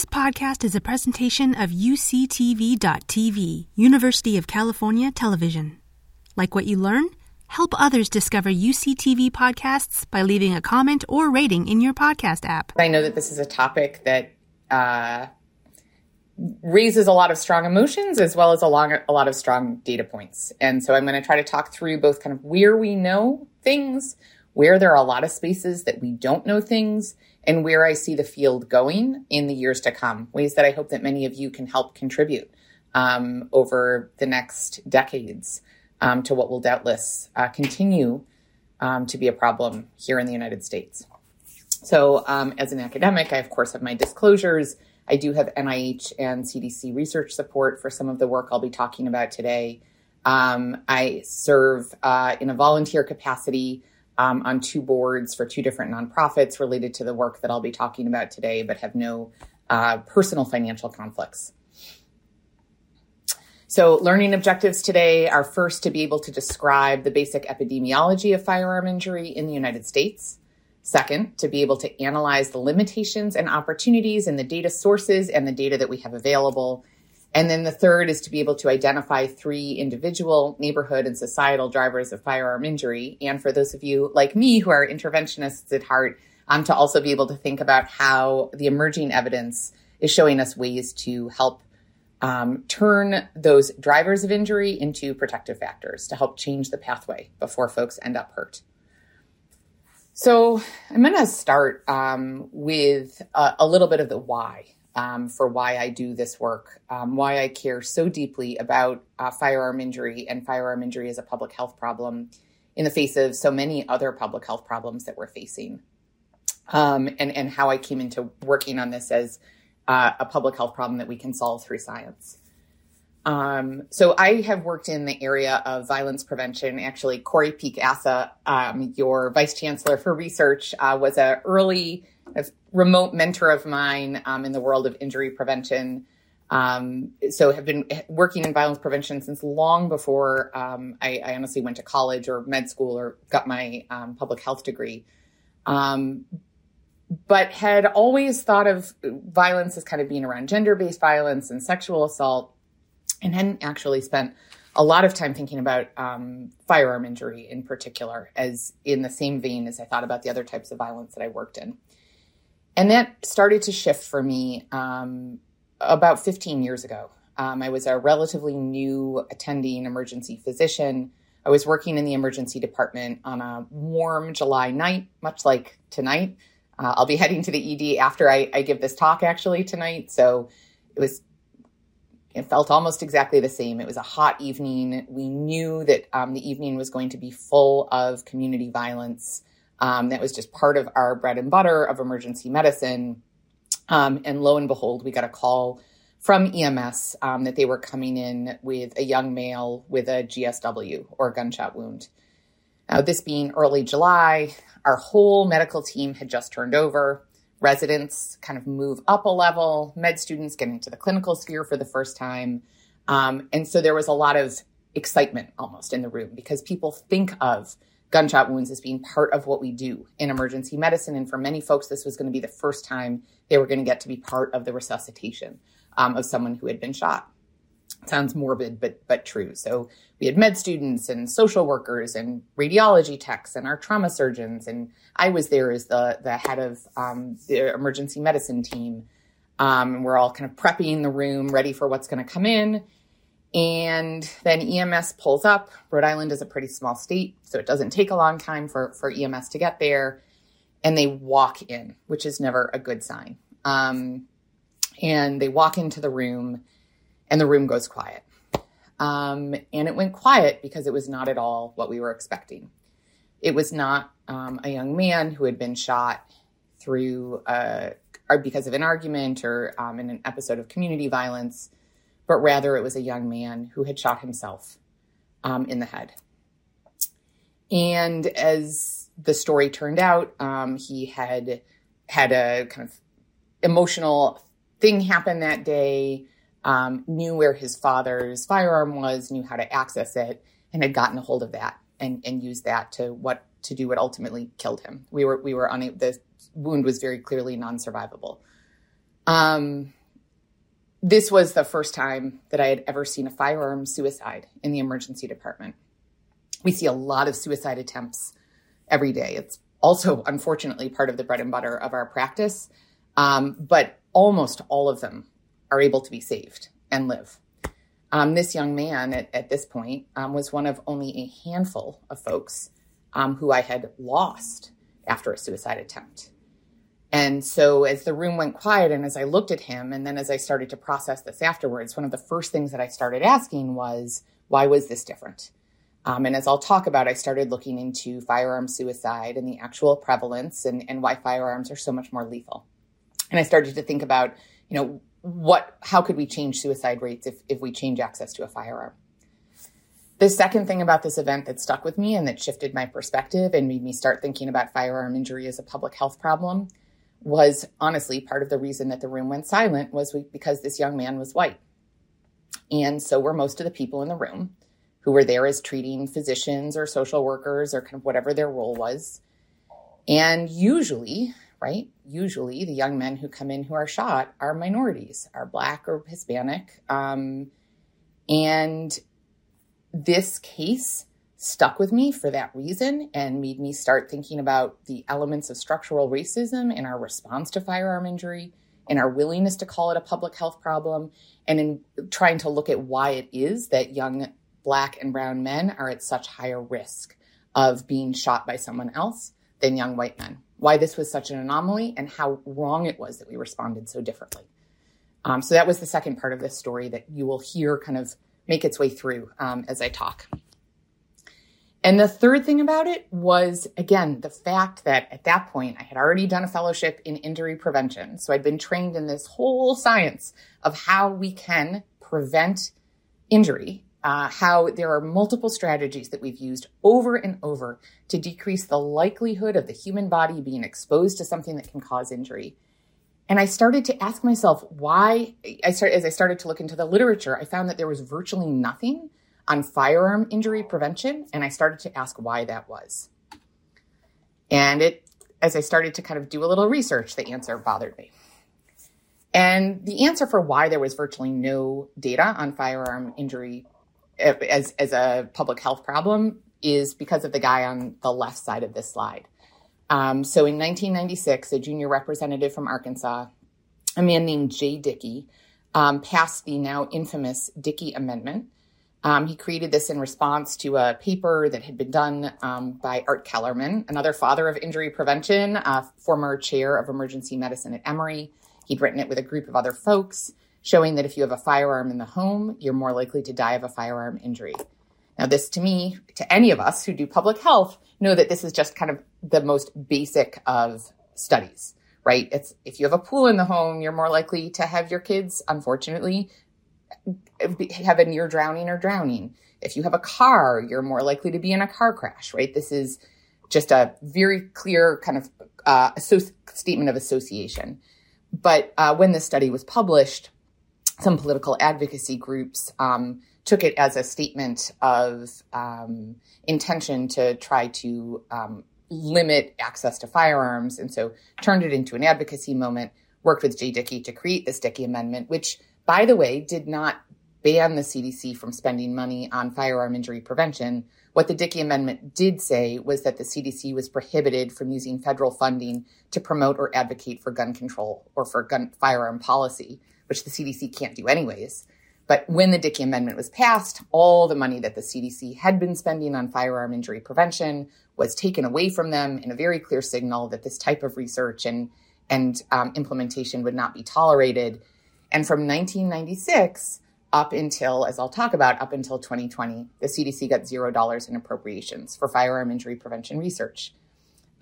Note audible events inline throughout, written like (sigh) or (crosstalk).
This podcast is a presentation of UCTV.tv, University of California Television. Like what you learn? Help others discover UCTV podcasts by leaving a comment or rating in your podcast app. I know that this is a topic that uh, raises a lot of strong emotions as well as a, long, a lot of strong data points. And so I'm going to try to talk through both kind of where we know things, where there are a lot of spaces that we don't know things, and where I see the field going in the years to come, ways that I hope that many of you can help contribute um, over the next decades um, to what will doubtless uh, continue um, to be a problem here in the United States. So, um, as an academic, I of course have my disclosures. I do have NIH and CDC research support for some of the work I'll be talking about today. Um, I serve uh, in a volunteer capacity um, on two boards for two different nonprofits related to the work that I'll be talking about today, but have no uh, personal financial conflicts. So, learning objectives today are first to be able to describe the basic epidemiology of firearm injury in the United States. Second, to be able to analyze the limitations and opportunities in the data sources and the data that we have available and then the third is to be able to identify three individual, neighborhood, and societal drivers of firearm injury. And for those of you like me who are interventionists at heart, um, to also be able to think about how the emerging evidence is showing us ways to help um, turn those drivers of injury into protective factors to help change the pathway before folks end up hurt. So I'm going to start um, with a, a little bit of the why um, for why I do this work, um, why I care so deeply about uh, firearm injury and firearm injury as a public health problem in the face of so many other public health problems that we're facing, um, and, and how I came into working on this as uh, a public health problem that we can solve through science. Um, so I have worked in the area of violence prevention. Actually, Corey Peek-Asa, um, your vice chancellor for research, uh, was an early remote mentor of mine um, in the world of injury prevention. Um, so have been working in violence prevention since long before um, I, I, honestly went to college or med school or got my um, public health degree. But had always thought of violence as kind of being around gender-based violence and sexual assault, and hadn't actually spent a lot of time thinking about um, firearm injury in particular, as in the same vein as I thought about the other types of violence that I worked in. And that started to shift for me um, about 15 years ago. Um, I was a relatively new attending emergency physician. I was working in the emergency department on a warm July night, much like tonight. Uh, I'll be (laughs) heading to the ED after I, I, give this talk actually tonight. So it was, it felt almost exactly the same. It was a hot evening. We knew that um, the evening was going to be full of community violence. Um, that was just part of our bread and butter of emergency medicine. Um, and lo and behold, we got a call from EMS um, that they were coming in with a young male with a GSW or gunshot wound. Now, this being early July, our whole medical team had just turned over. Residents kind of move up a level, med students get into the clinical sphere for the first time. Um, and so there was a lot of excitement almost in the room because people think of gunshot wounds as being part of what we do in emergency medicine. And for many folks, this was going to be the first time they were going to get to be part of the resuscitation um, of someone who had been shot. Sounds morbid, but but true. So we had med students and social workers and radiology techs and our trauma surgeons, and I was there as the the head of um, the emergency medicine team. Um, and we're all kind of prepping the room, ready for what's going to come in. And then EMS pulls up. Rhode Island is a pretty small state, so it doesn't take a long time for, for EMS to get there. And they walk in, which is never a good sign. Um, and they walk into the room, and the room goes quiet. Um, and it went quiet because it was not at all what we were expecting. It was not um, a young man who had been shot through uh, because of an argument or um, in an episode of community violence but rather it was a young man who had shot himself um, in the head. And as the story turned out, um, he had had a kind of emotional thing happen that day, um, knew where his father's firearm was, knew how to access it, and had gotten a hold of that and, and used that to what to do what ultimately killed him. We were we were on the wound was very clearly non-survivable. Um, this was the first time that I had ever seen a firearm suicide in the emergency department. We see a lot of suicide attempts every day. It's also, unfortunately, part of the bread and butter of our practice. Um, but almost all of them are able to be saved and live. Um, this young man at, at this point um, was one of only a handful of folks um, who I had lost after a suicide attempt. And so, as the room went quiet, and as I looked at him, and then as I started to process this afterwards, one of the first things that I started asking was, why was this different? Um, and as I'll talk about, I started looking into firearm suicide and the actual prevalence and, and why firearms are so much more lethal. And I started to think about, you know, what, how could we change suicide rates if, if we change access to a firearm? The second thing about this event that stuck with me and that shifted my perspective and made me start thinking about firearm injury as a public health problem was honestly part of the reason that the room went silent was because this young man was white. And so were most of the people in the room who were there as treating physicians or social workers or kind of whatever their role was. And usually, right, usually the young men who come in who are shot are minorities, are Black or Hispanic. Um, and this case stuck with me for that reason and made me start thinking about the elements of structural racism in our response to firearm injury, in our willingness to call it a public health problem, and in trying to look at why it is that young black and brown men are at such higher risk of being shot by someone else than young white men. Why this was such an anomaly and how wrong it was that we responded so differently. Um, so that was the second part of this story that you will hear kind of make its way through um, as I talk. And the third thing about it was, again, the fact that at that point I had already done a fellowship in injury prevention. So I'd been trained in this whole science of how we can prevent injury uh, how there are multiple strategies that we've used over and over to decrease the likelihood of the human body being exposed to something that can cause injury. And I started to ask myself why I started as I started to look into the literature, I found that there was virtually nothing on firearm injury prevention, and I started to ask why that was. And it as I started to kind of do a little research, the answer bothered me. And the answer for why there was virtually no data on firearm injury as, as a public health problem is because of the guy on the left side of this slide. Um, so in 1996, a junior representative from Arkansas, a man named Jay Dickey, um, passed the now infamous Dickey Amendment. Um, he created this in response to a paper that had been done um, by Art Kellermann, another father of injury prevention, a former chair of emergency medicine at Emory. He'd written it with a group of other folks showing that if you have a firearm in the home, you're more likely to die of a firearm injury. Now, this to me, to any of us who do public health, know that this is just kind of the most basic of studies, right? It's if you have a pool in the home, you're more likely to have your kids, unfortunately, have a near drowning or drowning. If you have a car, you're more likely to be in a car crash, right? This is just a very clear kind of uh, statement of association. But uh, when this study was published, some political advocacy groups um, took it as a statement of um, intention to try to um, limit access to firearms, and so turned it into an advocacy moment. Worked with Jay Dickey to create this Dickey Amendment, which, by the way, did not ban the CDC from spending money on firearm injury prevention. What the Dickey Amendment did say was that the CDC was prohibited from using federal funding to promote or advocate for gun control or for gun firearm policy which the CDC can't do anyways. But when the Dickey Amendment was passed, all the money that the CDC had been spending on firearm injury prevention was taken away from them in a very clear signal that this type of research and, and um, implementation would not be tolerated. And from 1996 up until, as I'll talk about, up until 2020, the CDC got zero dollars in appropriations for firearm injury prevention research.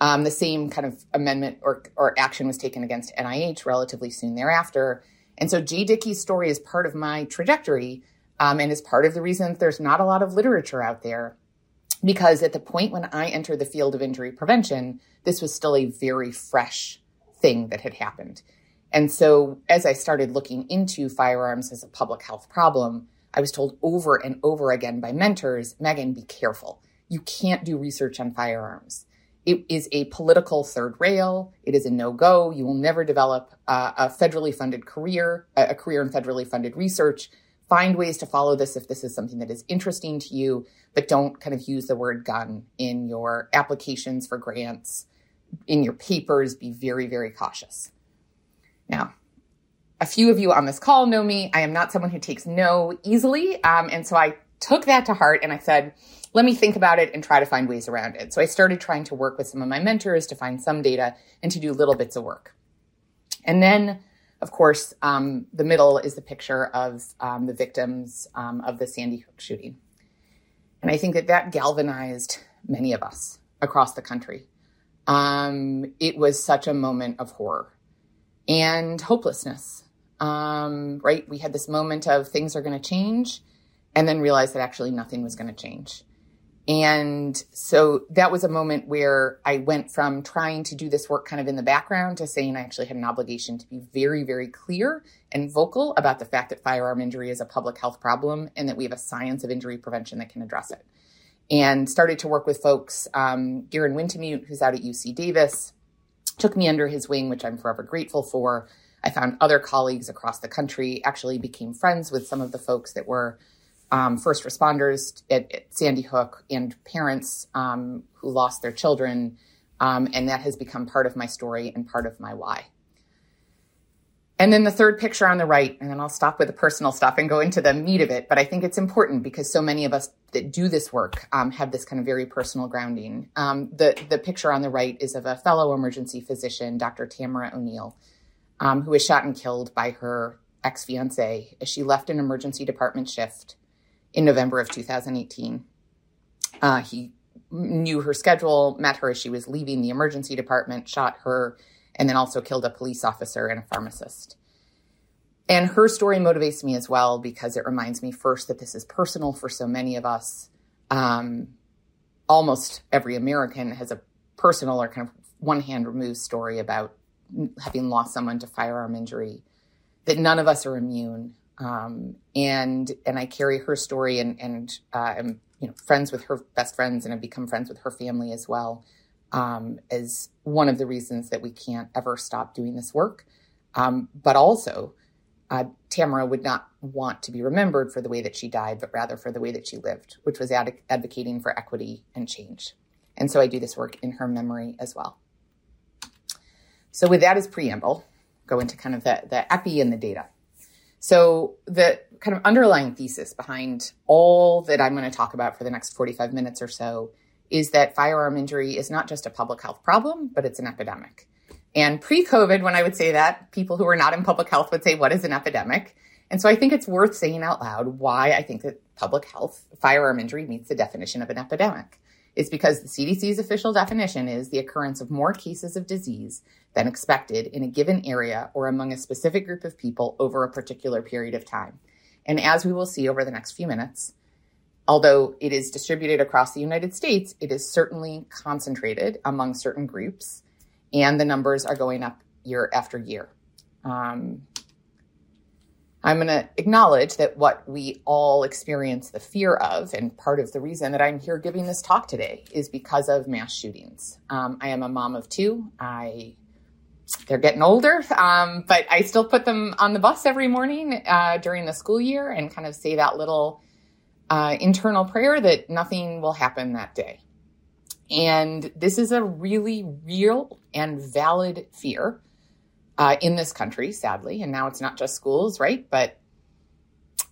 Um, the same kind of amendment or, or action was taken against NIH relatively soon thereafter. And so Jay Dickey's story is part of my trajectory um, and is part of the reason there's not a lot of literature out there. Because at the point when I entered the field of injury prevention, this was still a very fresh thing that had happened. And so as I started looking into firearms as a public health problem, I was told over and over again by mentors, Megan, be careful. You can't do research on firearms. It is a political third rail. It is a no go. You will never develop uh, a federally funded career, a career in federally funded research. Find ways to follow this if this is something that is interesting to you, but don't kind of use the word gun in your applications for grants, in your papers. Be very, very cautious. Now, a few of you on this call know me. I am not someone who takes no easily. Um, and so I took that to heart and I said, let me think about it and try to find ways around it. So I started trying to work with some of my mentors to find some data and to do little bits of work. And then, of course, um, the middle is the picture of um, the victims um, of the Sandy Hook shooting. And I think that that galvanized many of us across the country. Um, it was such a moment of horror and hopelessness. Um, right? We had this moment of things are going to change and then realized that actually nothing was going to change. And so that was a moment where I went from trying to do this work kind of in the background to saying I actually had an obligation to be very, very clear and vocal about the fact that firearm injury is a public health problem and that we have a science of injury prevention that can address it. And started to work with folks. Um, Garen Wintemute, who's out at UC Davis, took me under his wing, which I'm forever grateful for. I found other colleagues across the country, actually became friends with some of the folks that were um, first responders at, at, Sandy Hook and parents um, who lost their children. Um, and that has become part of my story and part of my why. And then the third picture on the right, and then I'll stop with the personal stuff and go into the meat of it. But I think it's important because so many of us that do this work um, have this kind of very personal grounding. Um, the the picture on the right is of a fellow emergency physician, Dr. Tamara O'Neal, um, who was shot and killed by her ex fiance as she left an emergency department shift in November of 2018. Uh, he knew her schedule, met her as she was leaving the emergency department, shot her, and then also killed a police officer and a pharmacist. And her story motivates me as well because it reminds me first that this is personal for so many of us. Um, almost every American has a personal or kind of one hand removed story about having lost someone to firearm injury, that none of us are immune. Um, and and I carry her story and and uh, am you know friends with her best friends and have become friends with her family as well um, as one of the reasons that we can't ever stop doing this work. Um, but also, uh, Tamara would not want to be remembered for the way that she died, but rather for the way that she lived, which was ad- advocating for equity and change. And so I do this work in her memory as well. So with that as preamble, go into kind of the, the epi and the data. So the kind of underlying thesis behind all that I'm going to talk about for the next 45 minutes or so is that firearm injury is not just a public health problem, but it's an epidemic. And pre COVID, when I would say that, people who are not in public health would say, What is an epidemic? And so I think it's worth saying out loud why I think that public health firearm injury meets the definition of an epidemic. It's because the CDC's official definition is the occurrence of more cases of disease than expected in a given area or among a specific group of people over a particular period of time. And as we will see over the next few minutes, although it is distributed across the United States, it is certainly concentrated among certain groups, and the numbers are going up year after year. Um, I'm going to acknowledge that what we all experience the fear of, and part of the reason that I'm here giving this talk today is because of mass shootings. Um, I am a mom of two. I they're getting older, um, but I still put them on the bus every morning uh, during the school year and kind of say that little uh, internal prayer that nothing will happen that day. And this is a really real and valid fear uh, in this country, sadly. And now it's not just schools, right? But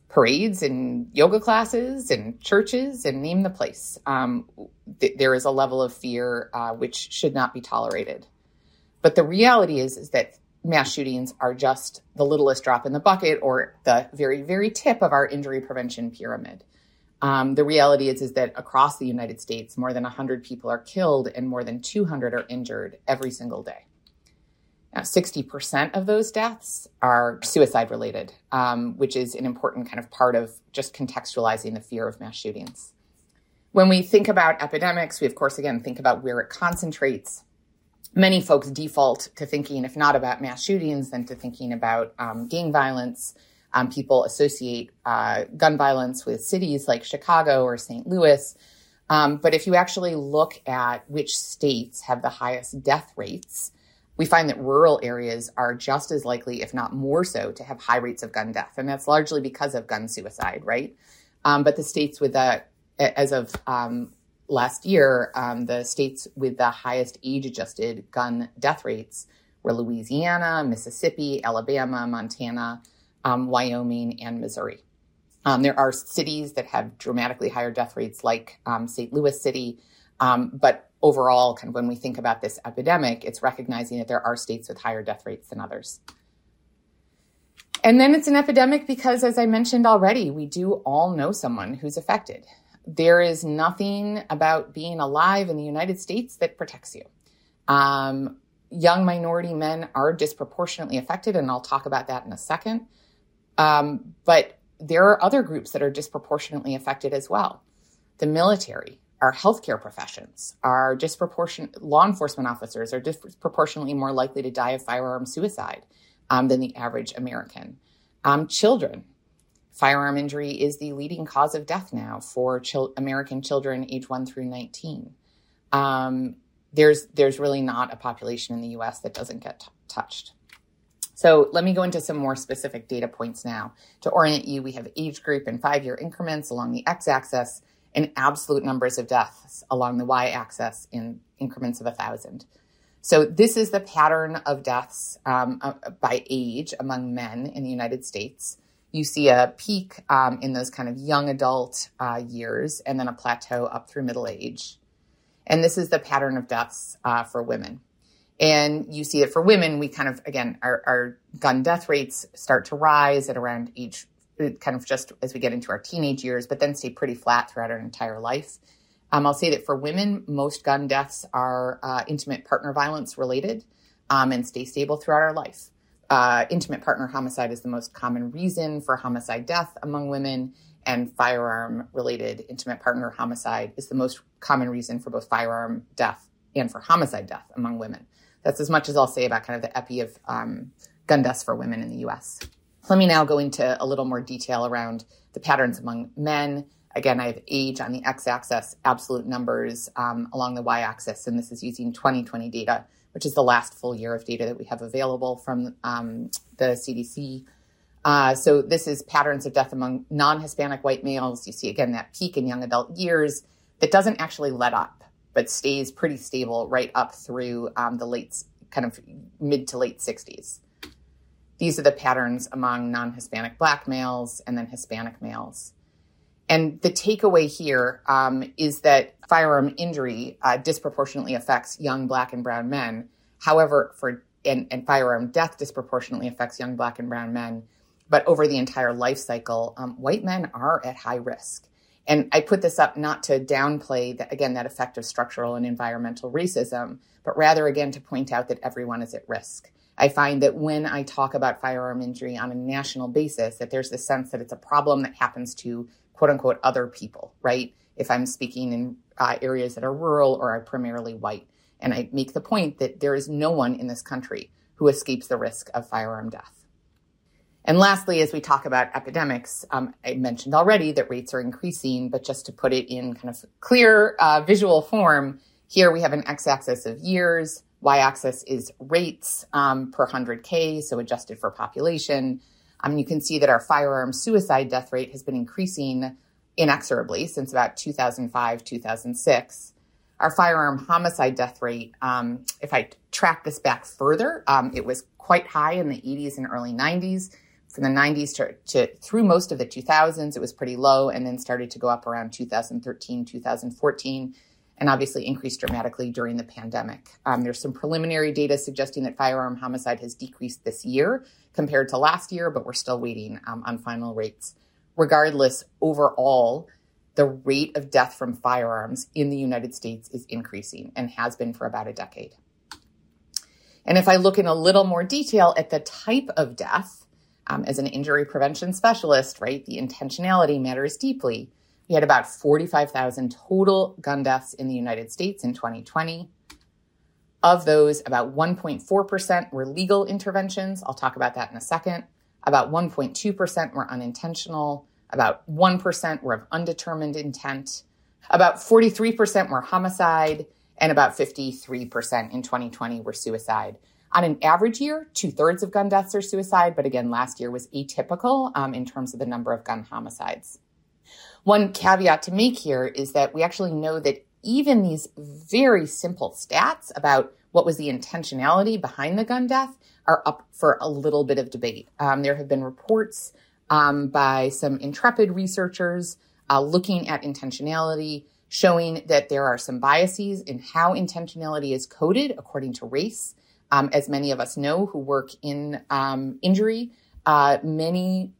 parades and yoga classes and churches and name the place. Um, th- there is a level of fear uh, which should not be tolerated. But the reality is, is that mass shootings are just the littlest drop in the bucket or the very, very tip of our injury prevention pyramid. Um, the reality is, is that across the United States, more than 100 people are killed and more than 200 are injured every single day. Now, 60% of those deaths are suicide related, um, which is an important kind of part of just contextualizing the fear of mass shootings. When we think about epidemics, we of course, again, think about where it concentrates. Many folks default to thinking, if not about mass shootings, then to thinking about um, gang violence, um, people associate uh, gun violence with cities like Chicago or St. Louis. Um, but if you actually look at which states have the highest death rates, we find that rural areas are just as likely, if not more so, to have high rates of gun death. And that's largely because of gun suicide, right? Um, but the states with the, as of um, last year, um, the states with the highest age adjusted gun death rates were Louisiana, Mississippi, Alabama, Montana, um, Wyoming, and Missouri. Um, there are cities that have dramatically higher death rates, like um, St. Louis City. But overall, kind of when we think about this epidemic, it's recognizing that there are states with higher death rates than others. And then it's an epidemic because, as I mentioned already, we do all know someone who's affected. There is nothing about being alive in the United States that protects you. Um, young minority men are disproportionately affected, and I'll talk about that in a second. Um, but there are other groups that are disproportionately affected as well. The military, our healthcare professions, our disproportionate law enforcement officers are disproportionately more likely to die of firearm suicide um, than the average American. Um, children, firearm injury is the leading cause of death now for chil- American children age one through 19. Um, there's there's really not a population in the U.S. that doesn't get t- touched. So let me go into some more specific data points now. To orient you, we have age group and five year increments along the x axis and absolute numbers of deaths along the y axis in increments of a thousand. So this is the pattern of deaths um, uh, by age among men in the United States. You see a peak um, in those kind of young adult uh, years and then a plateau up through middle age. And this is the pattern of deaths uh, for women. And you see that for women, we kind of, again, our, our gun death rates start to rise at around age, kind of just as we get into our teenage years, but then stay pretty flat throughout our entire life. Um, I'll say that for women, most gun deaths are uh, intimate partner violence related um, and stay stable throughout our life. Uh, intimate partner homicide is the most common reason for homicide death among women, and firearm related intimate partner homicide is the most common reason for both firearm death and for homicide death among women. That's as much as I'll say about kind of the epi of um, gun deaths for women in the US. Let me now go into a little more detail around the patterns among men. Again, I have age on the x axis, absolute numbers um, along the y axis, and this is using 2020 data, which is the last full year of data that we have available from um, the CDC. Uh, so this is patterns of death among non-Hispanic white males. You see again that peak in young adult years that doesn't actually let up but stays pretty stable right up through um, the late, kind of mid to late 60s. These are the patterns among non Hispanic black males and then Hispanic males. And the takeaway here um, is that firearm injury uh, disproportionately affects young black and brown men. However, for and, and, firearm death disproportionately affects young black and brown men. But over the entire life cycle, um, white men are at high risk. And I put this up not to downplay that, again, that effect of structural and environmental racism, but rather, again, to point out that everyone is at risk. I find that when I talk about firearm injury on a national basis, that there's this sense that it's a problem that happens to quote unquote other people, right? If I'm speaking in uh, areas that are rural or are primarily white. And I make the point that there is no one in this country who escapes the risk of firearm death. And lastly, as we talk about epidemics, um, I mentioned already that rates are increasing, but just to put it in kind of clear uh, visual form, here we have an x-axis of years, y-axis is rates um, per 100K, so adjusted for population. Um, you can see that our firearm suicide death rate has been increasing inexorably since about 2005, 2006. Our firearm homicide death rate, um, if I track this back further, um, it was quite high in the 80s and early 90s from the 90s to, to, through most of the 2000s it was pretty low and then started to go up around 2013 2014 and obviously increased dramatically during the pandemic. Um, there's some preliminary data suggesting that firearm homicide has decreased this year compared to last year but we're still waiting um, on final rates. Regardless overall the rate of death from firearms in the united states is increasing and has been for about a decade. And if i look in a little more detail at the type of death um, as an injury prevention specialist, right, the intentionality matters deeply. We had about 45,000 total gun deaths in the United States in 2020. Of those, about 1.4% were legal interventions. I'll talk about that in a second. About 1.2% were unintentional. About 1% were of undetermined intent. About 43% were homicide, and about 53% in 2020 were suicide. On an average year, two thirds of gun deaths are suicide, but again, last year was atypical um, in terms of the number of gun homicides. One caveat to make here is that we actually know that even these very simple stats about what was the intentionality behind the gun death are up for a little bit of debate. Um, there have been reports um, by some intrepid researchers uh, looking at intentionality, showing that there are some biases in how intentionality is coded according to race. Um, as many of us know who work in um, injury, uh, many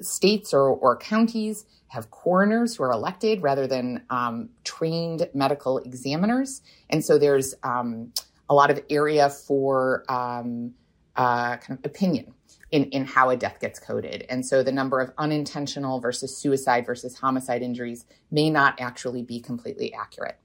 states or, or, counties have coroners who are elected rather than um, trained medical examiners. And so there's um, a lot of area for um, uh, kind of opinion in, in how a death gets coded. And so the number of unintentional versus suicide versus homicide injuries may not actually be completely accurate.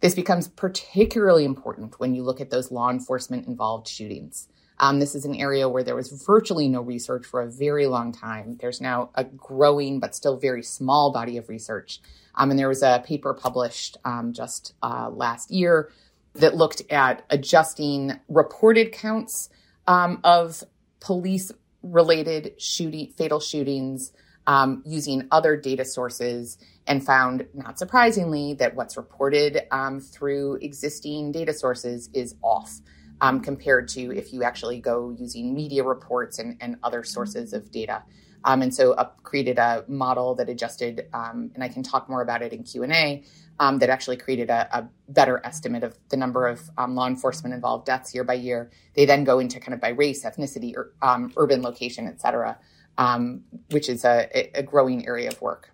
This becomes particularly important when you look at those law enforcement involved shootings. Um, this is an area where there was virtually no research for a very long time. There's now a growing but still very small body of research. Um, and there was a paper published um, just uh, last year that looked at adjusting reported counts um, of police related shooting, fatal shootings um, using other data sources and found, not surprisingly, that what's reported um, through existing data sources is off um, compared to if you actually go using media reports and, and other sources of data. Um, and so up, created a model that adjusted, um, and I can talk more about it in Q and A. Um, that actually created a, a, better estimate of the number of um, law enforcement involved deaths year by year. They then go into kind of by race, ethnicity, or, um, urban location, et cetera, um, which is a, a, growing area of work.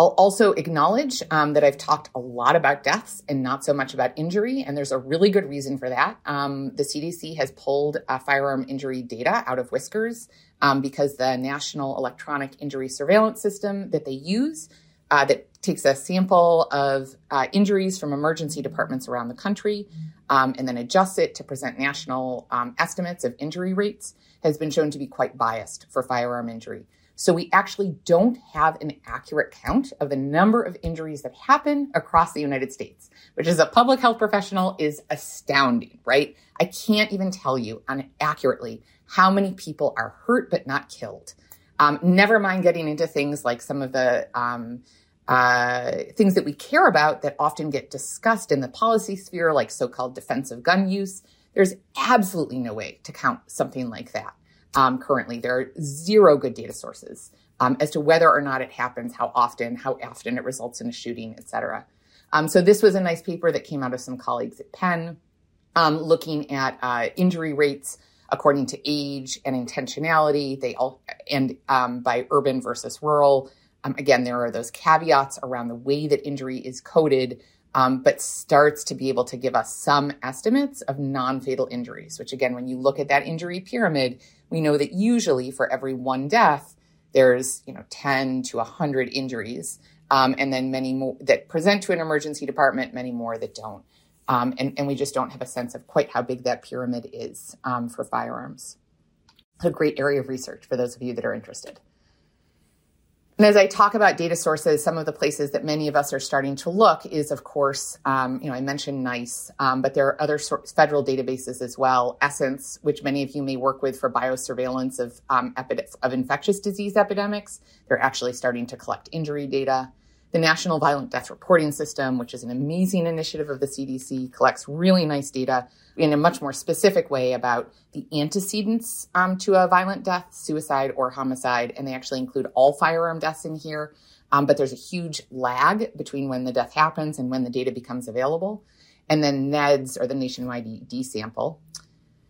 I'll also acknowledge um, that I've talked a lot about deaths and not so much about injury, and there's a really good reason for that. Um, the CDC has pulled uh, firearm injury data out of WISQARS um, because the National Electronic Injury Surveillance System that they use uh, that takes a sample of uh, injuries from emergency departments around the country um, and then adjusts it to present national um, estimates of injury rates has been shown to be quite biased for firearm injury. So we actually don't have an accurate count of the number of injuries that happen across the United States, which as a public health professional is astounding, right? I can't even tell you accurately how many people are hurt but not killed. Um, never mind getting into things like some of the um, uh, things that we care about that often get discussed in the policy sphere, like so called defensive gun use. There's absolutely no way to count something like that. Um, currently, there are zero good data sources um, as to whether or not it happens, how often, how often it results in a shooting, et cetera. Um, so this was a nice paper that came out of some colleagues at Penn, um, looking at uh, injury rates according to age and intentionality. They all and um, by urban versus rural. Um, again, there are those caveats around the way that injury is coded um, but starts to be able to give us some estimates of non fatal injuries, which again, when you look at that injury pyramid, we know that usually for every one death, there's, you know, 10 to 100 injuries, um, and then many more that present to an emergency department, many more that don't. Um, and, and, we just don't have a sense of quite how big that pyramid is um, for firearms. A great area of research for those of you that are interested. And as I talk about data sources, some of the places that many of us are starting to look is, of course, um, you know, I mentioned NEISS, um, but there are other federal databases as well. Essence, which many of you may work with for biosurveillance of um, of infectious disease epidemics, they're actually starting to collect injury data. The National Violent Death Reporting System, which is an amazing initiative of the CDC, collects really nice data in a much more specific way about the antecedents um, to a violent death, suicide, or homicide. And they actually include all firearm deaths in here. Um, but there's a huge lag between when the death happens and when the data becomes available. And then NEDS, or the Nationwide ED sample.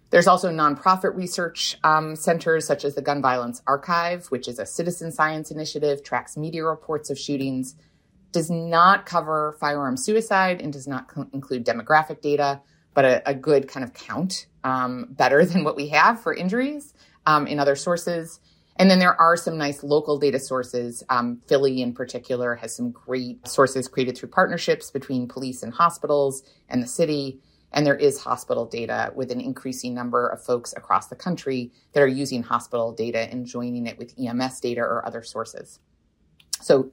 There's also nonprofit research um, centers such as the Gun Violence Archive, which is a citizen science initiative, tracks media reports of shootings, does not cover firearm suicide and does not co- include demographic data, but a, a good kind of count, um, better (laughs) than what we have for injuries um, in other sources. And then there are some nice local data sources. Um, Philly, in particular, has some great sources created through partnerships between police and hospitals and the city. And there is hospital data with an increasing number of folks across the country that are using hospital data and joining it with EMS data or other sources. So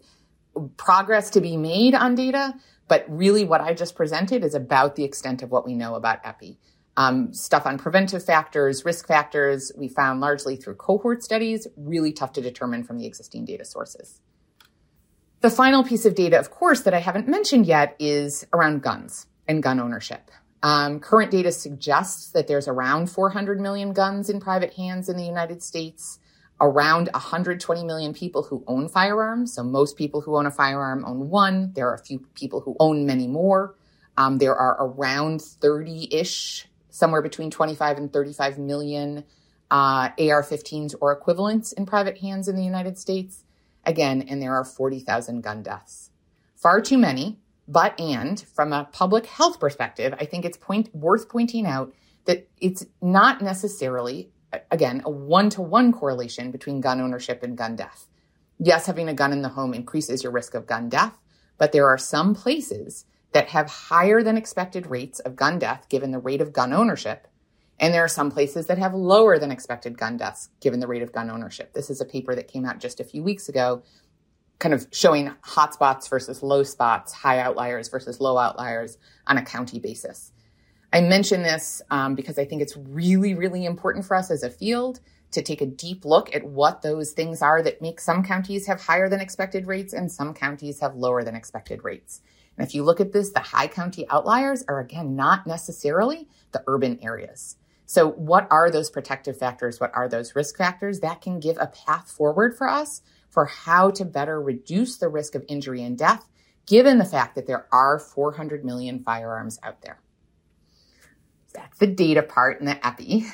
progress to be made on data, but really what I just presented is about the extent of what we know about EPI. Um, stuff on preventive factors, risk factors, we found largely through cohort studies, really tough to determine from the existing data sources. The final piece of data, of course, that I haven't mentioned yet is around guns and gun ownership. Um, current data suggests that there's around 400 million guns in private hands in the United States, around 120 million people who own firearms. So most people who own a firearm own one. There are a few people who own many more. Um, there are around 30 ish, somewhere between 25 and 35 million uh, AR 15s or equivalents in private hands in the United States. Again, and there are 40,000 gun deaths. Far too many, but and from a public health perspective, I think it's point, worth pointing out that it's not necessarily, again, a one to one correlation between gun ownership and gun death. Yes, having a gun in the home increases your risk of gun death, but there are some places that have higher than expected rates of gun death given the rate of gun ownership. And there are some places that have lower than expected gun deaths given the rate of gun ownership. This is a paper that came out just a few weeks ago, kind of showing hotspots versus low spots, high outliers versus low outliers on a county basis. I mention this um, because I think it's really, really important for us as a field to take a deep look at what those things are that make some counties have higher than expected rates and some counties have lower than expected rates. And if you look at this, the high county outliers are again not necessarily the urban areas. So, what are those protective factors? What are those risk factors that can give a path forward for us for how to better reduce the risk of injury and death, given the fact that there are 400 million firearms out there? That's the data part and the EPI.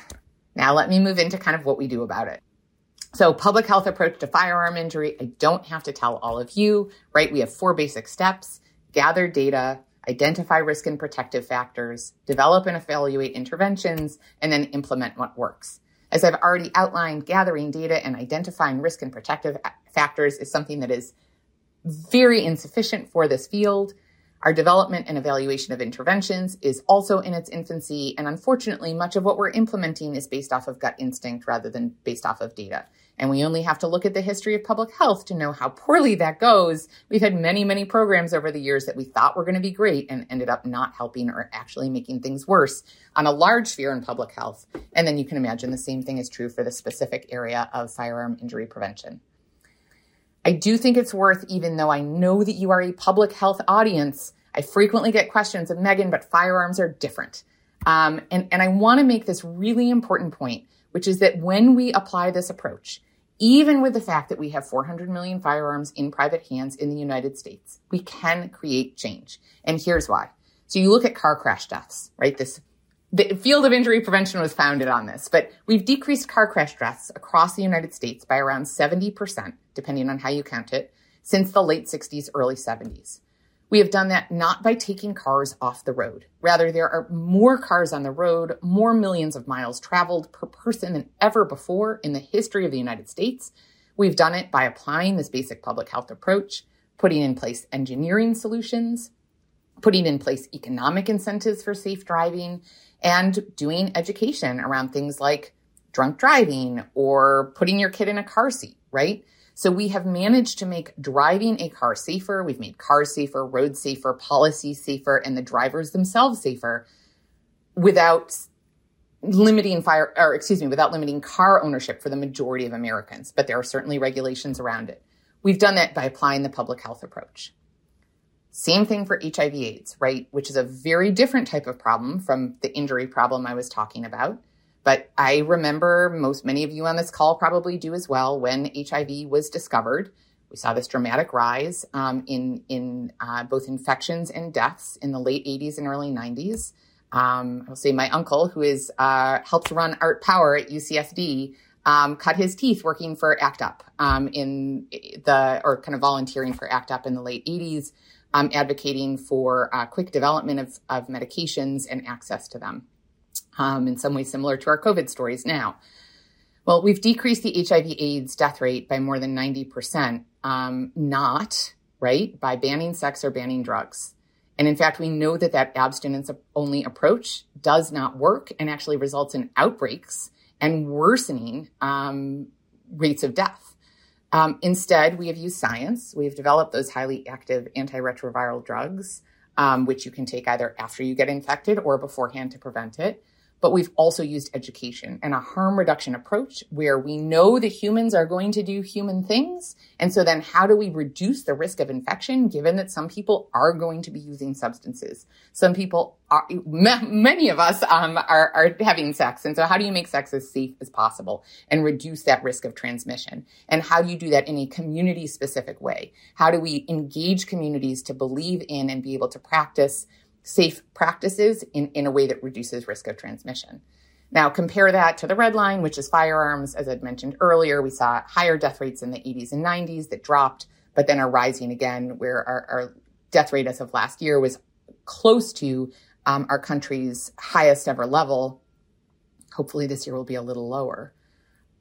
Now, let me move into kind of what we do about it. So, public health approach to firearm injury, I don't have to tell all of you, right? We have four basic steps gather data, identify risk and protective factors, develop and evaluate interventions, and then implement what works. As I've already outlined, gathering data and identifying risk and protective factors is something that is very insufficient for this field. Our development and evaluation of interventions is also in its infancy, and unfortunately, much of what we're implementing is based off of gut instinct rather than based off of data. And we only have to look at the history of public health to know how poorly that goes. We've had many, many programs over the years that we thought were going to be great and ended up not helping or actually making things worse on a large sphere in public health. And then you can imagine the same thing is true for the specific area of firearm injury prevention. I do think it's worth, even though I know that you are a public health audience, I frequently get questions of Megan, but firearms are different. Um, and, and I want to make this really important point which is that when we apply this approach, even with the fact that we have 400 million firearms in private hands in the United States, we can create change. And here's why. So you look at car crash deaths, right? This the field of injury prevention was founded on this, but we've decreased car crash deaths across the United States by around 70%, depending on how you count it, since the late 60s, early 70s. We have done that not by taking cars off the road. Rather, there are more cars on the road, more millions of miles traveled per person than ever before in the history of the United States. We've done it by applying this basic public health approach, putting in place engineering solutions, putting in place economic incentives for safe driving, and doing education around things like drunk driving or putting your kid in a car seat, right? So we have managed to make driving a car safer. We've made cars safer, roads safer, policies safer, and the drivers themselves safer without limiting fire, or excuse me, without limiting car ownership for the majority of Americans. But there are certainly regulations around it. We've done that by applying the public health approach. Same thing for HIV AIDS, right? Which is a very different type of problem from the injury problem I was talking about. But I remember most many of you on this call probably do as well when HIV was discovered. We saw this dramatic rise um, in in uh, both infections and deaths in the late 80s and early 90s. Um, I'll say my uncle, who is uh, helped run Art Power at UCSD, um, cut his teeth working for ACT UP um, in the or kind of volunteering for ACT UP in the late 80s, um, advocating for uh, quick development of, of medications and access to them um, in some ways similar to our COVID stories now. Well, we've decreased the HIV AIDS death rate by more than 90%, um, not, right, by banning sex or banning drugs. And in fact, we know that that abstinence only approach does not work and actually results in outbreaks and worsening um, rates of death. Um, instead, we have used science. We've developed those highly active antiretroviral drugs, um, which you can take either after you get infected or beforehand to prevent it but we've also used education and a harm reduction approach where we know that humans are going to do human things. And so then how do we reduce the risk of infection given that some people are going to be using substances? Some people are, many of us um, are, are having sex. And so how do you make sex as safe as possible and reduce that risk of transmission? And how do you do that in a community specific way? How do we engage communities to believe in and be able to practice safe practices in, in a way that reduces risk of transmission. Now, compare that to the red line, which is firearms. As I'd mentioned earlier, we saw higher death rates in the 80s and 90s that dropped, but then are rising again, where our, our death rate as of last year was close to um, our country's highest ever level. Hopefully, this year will be a little lower.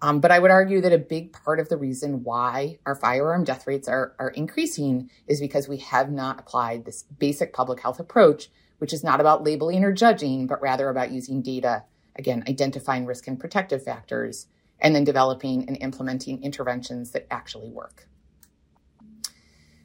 Um, but I would argue that a big part of the reason why our firearm death rates are, are increasing is because we have not applied this basic public health approach, which is not about labeling or judging, but rather about using data, again, identifying risk and protective factors, and then developing and implementing interventions that actually work.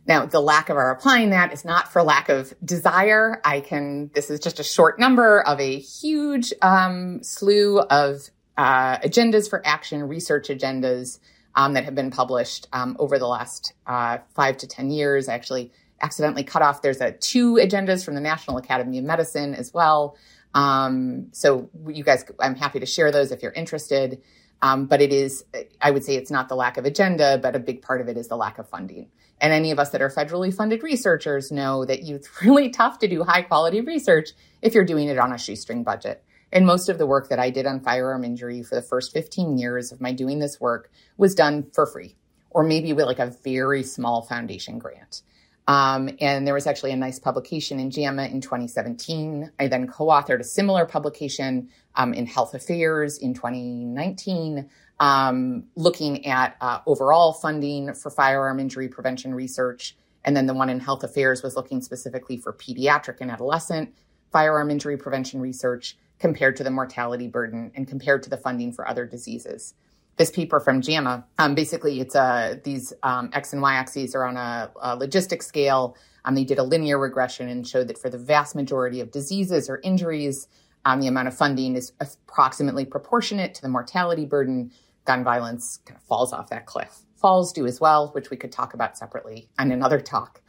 Now, the lack of our applying that is not for lack of desire. I can, this is just a short number of a huge um, slew of uh, agendas for action, research agendas um, that have been published um, over the last uh, five to 10 years. I actually accidentally cut off, there's a two agendas from the National Academy of Medicine as well. Um, so you guys, I'm happy to share those if you're interested. Um, but it is, I would say it's not the lack of agenda, but a big part of it is the lack of funding. And any of us that are federally funded researchers know that it's (laughs) really tough to do high quality research if you're doing it on a shoestring budget. And most of the work that I did on firearm injury for the first 15 years of my doing this work was done for free, or maybe with like a very small foundation grant. Um, and there was actually a nice publication in JAMA in 2017. I then co authored a similar publication um, in Health Affairs in 2019, um, looking at uh, overall funding for firearm injury prevention research. And then the one in Health Affairs was looking specifically for pediatric and adolescent firearm injury prevention research compared to the mortality burden and compared to the funding for other diseases. This paper from JAMA, um, basically, it's a, uh, these um, x and y axes are on a, a logistic scale. Um, they did a linear regression and showed that for the vast majority of diseases or injuries, um, the amount of funding is approximately proportionate to the mortality burden. Gun violence kind of falls off that cliff. Falls do as well, which we could talk about separately on another talk.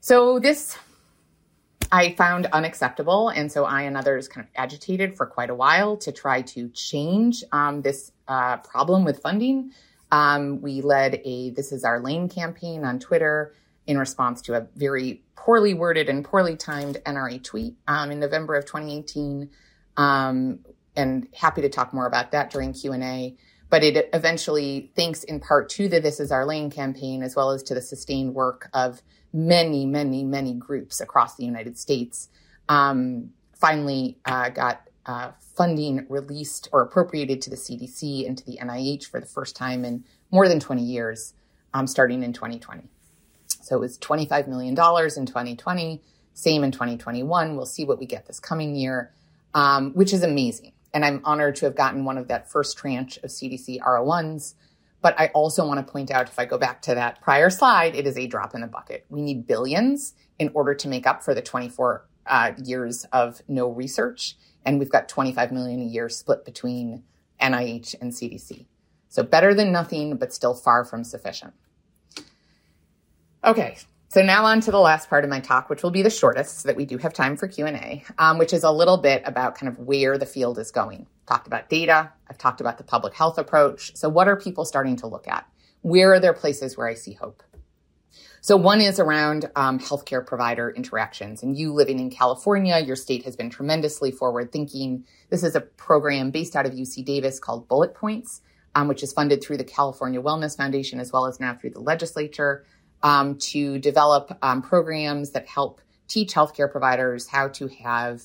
So this I found unacceptable. And so I and others kind of agitated for quite a while to try to change um, this uh, problem with funding. Um, we led a This Is Our Lane campaign on Twitter in response to a very poorly worded and poorly timed NRA tweet um, in November of 2018. Um, and happy to talk more about that during Q&A. But it eventually, thanks in part to the This Is Our Lane campaign, as well as to the sustained work of many, many, many groups across the United States, um, finally uh, got uh, funding released or appropriated to the CDC and to the NIH for the first time in more than 20 years, um, starting in 2020. So it was $25 million in 2020, same in 2021. We'll see what we get this coming year, um, which is amazing. And I'm honored to have gotten one of that first tranche of CDC R01s. But I also want to point out, if I go back to that prior slide, it is a drop in the bucket. We need billions in order to make up for the 24 uh, years of no research. And we've got 25 million a year split between NIH and CDC. So better than nothing, but still far from sufficient. Okay, so now on to the last part of my talk, which will be the shortest, so that we do have time for Q and A, um, which is a little bit about kind of where the field is going. Talked about data. I've talked about the public health approach. So what are people starting to look at? Where are there places where I see hope? So one is around um, healthcare provider interactions. And you living in California, your state has been tremendously forward thinking. This is a program based out of UC Davis called Bullet Points, um, which is funded through the California Wellness Foundation as well as now through the legislature um, to develop um, programs that help teach healthcare providers how to have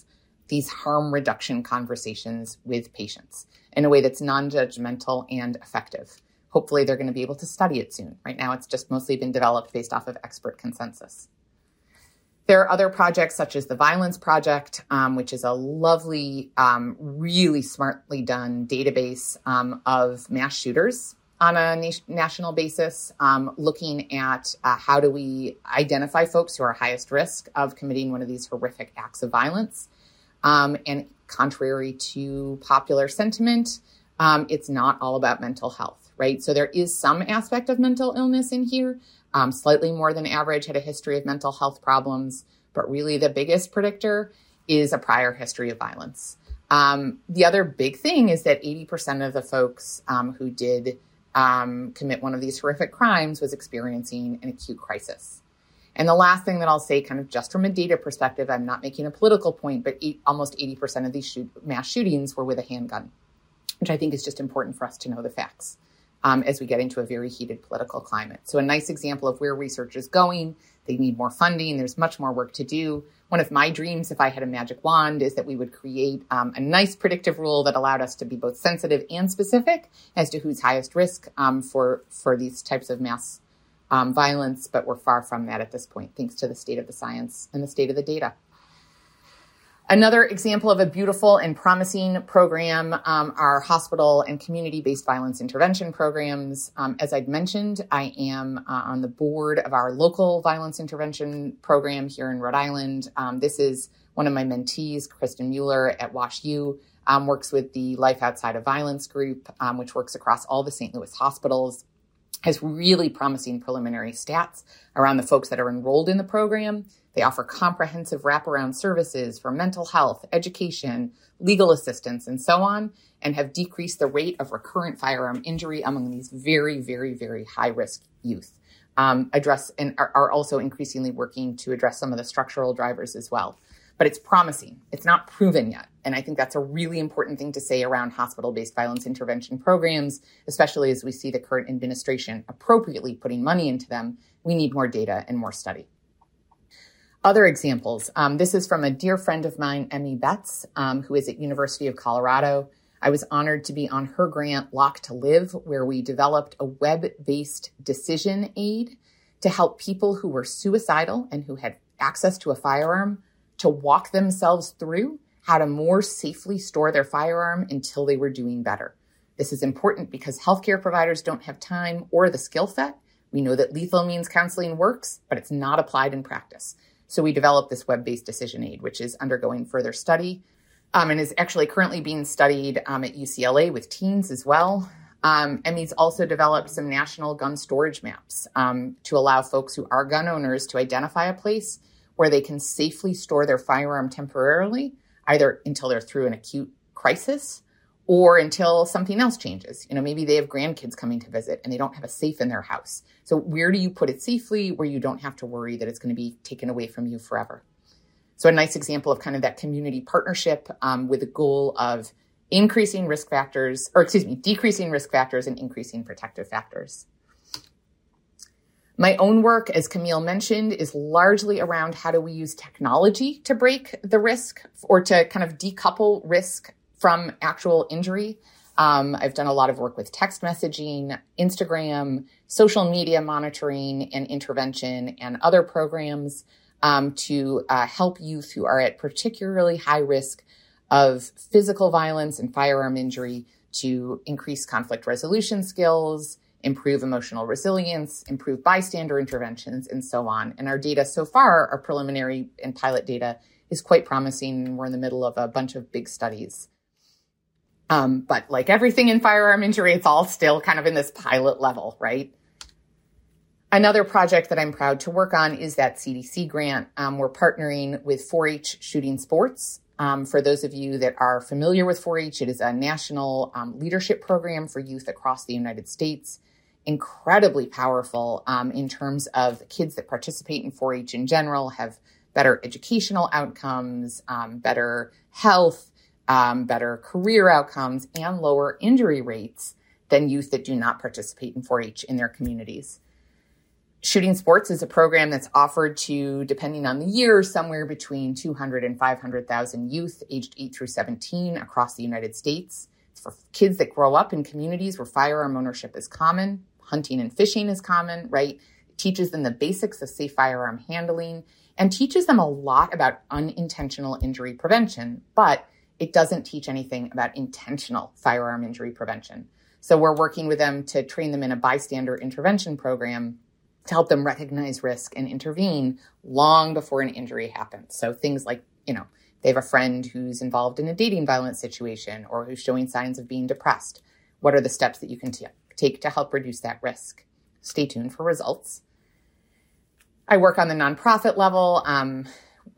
these harm reduction conversations with patients in a way that's non judgmental and effective. Hopefully, they're going to be able to study it soon. Right now, it's just mostly been developed based off of expert consensus. There are other projects such as the Violence Project, um, which is a lovely, um, really smartly done database um, of mass shooters on a na- national basis, um, looking at uh, how do we identify folks who are highest risk of committing one of these horrific acts of violence. Um, and contrary to popular sentiment, um, it's not all about mental health, right? So there is some aspect of mental illness in here, um, slightly more than average, had a history of mental health problems, but really the biggest predictor is a prior history of violence. Um, the other big thing is that 80% of the folks um, who did um, commit one of these horrific crimes was experiencing an acute crisis. And the last thing that I'll say, kind of just from a data perspective, I'm not making a political point, but eight, almost 80% of these shoot, mass shootings were with a handgun, which I think is just important for us to know the facts um, as we get into a very heated political climate. So, a nice example of where research is going. They need more funding. There's much more work to do. One of my dreams, if I had a magic wand, is that we would create um, a nice predictive rule that allowed us to be both sensitive and specific as to who's highest risk um, for for these types of mass um, violence. But we're far from that at this point, thanks to the state of the science and the state of the data. Another example of a beautiful and promising program um, are hospital and community based violence intervention programs. Um, as I'd mentioned, I am uh, on the board of our local violence intervention program here in Rhode Island. Um, this is one of my mentees, Kristen Mueller at Wash U, um, works with the Life Outside of Violence group, um, which works across all the St. Louis hospitals has really promising preliminary stats around the folks that are enrolled in the program. They offer comprehensive wraparound services for mental health, education, legal assistance, and so on, and have decreased the rate of recurrent firearm injury among these very, very, very high risk youth. Um, address and are, are also increasingly working to address some of the structural drivers as well but it's promising. It's not proven yet. And I think that's a really important thing to say around hospital based violence intervention programs, especially as we see the current administration appropriately putting money into them. We need more data and more study. Other examples. Um, this is from a dear friend of mine, Emmy Betz, um, who is at University of Colorado. I was honored to be on her grant, Lock to Live, where we developed a web-based decision aid to help people who were suicidal and who had access to a firearm to walk themselves through how to more safely store their firearm until they were doing better. This is important because healthcare providers don't have time or the skill set. We know that lethal means counseling works, but it's not applied in practice. So we developed this web based decision aid, which is undergoing further study um, and is actually currently being studied um, at UCLA with teens as well. Um, Emmy's also developed some national gun storage maps um, to allow folks who are gun owners to identify a place where they can safely store their firearm temporarily, either until they're through an acute crisis or until something else changes. You know, maybe they have grandkids coming to visit and they don't have a safe in their house. So, where do you put it safely where you don't have to worry that it's going to be taken away from you forever? So, a nice example of kind of that community partnership um, with the goal of increasing risk factors, or excuse me, decreasing risk factors and increasing protective factors. My own work, as Camille mentioned, is largely around how do we use technology to break the risk or to kind of decouple risk from actual injury. Um, I've done a lot of work with text messaging, Instagram, social media monitoring and intervention, and other programs um, to uh, help youth who are at particularly high risk of physical violence and firearm injury to increase conflict resolution skills, improve emotional resilience, improve bystander interventions, and so on. And our data so far, our preliminary and pilot data, is quite promising. We're in the middle of a bunch of big studies. Um, but like everything in firearm injury, it's all still kind of in this pilot level, right? Another project that I'm proud to work on is that CDC grant. Um, we're partnering with 4 H Shooting Sports. Um, for those of you that are familiar with 4 H, it is a national um, leadership program for youth across the United States incredibly powerful um, in terms of kids that participate in 4 H in general have better educational outcomes, um, better health, um, better career outcomes, and lower injury rates than youth that do not participate in 4 H in their communities. Shooting Sports is a program that's offered to, depending on the year, somewhere between 200 and 500,000 youth aged 8 through 17 across the United States. It's for kids that grow up in communities where firearm ownership is common hunting and fishing is common, right? It teaches them the basics of safe firearm handling and teaches them a lot about unintentional injury prevention, but it doesn't teach anything about intentional firearm injury prevention. So we're working with them to train them in a bystander intervention program to help them recognize risk and intervene long before an injury happens. So things like, you know, they have a friend who's involved in a dating violence situation or who's showing signs of being depressed. What are the steps that you can t- take to help reduce that risk? Stay tuned for results. I work on the nonprofit level. Um,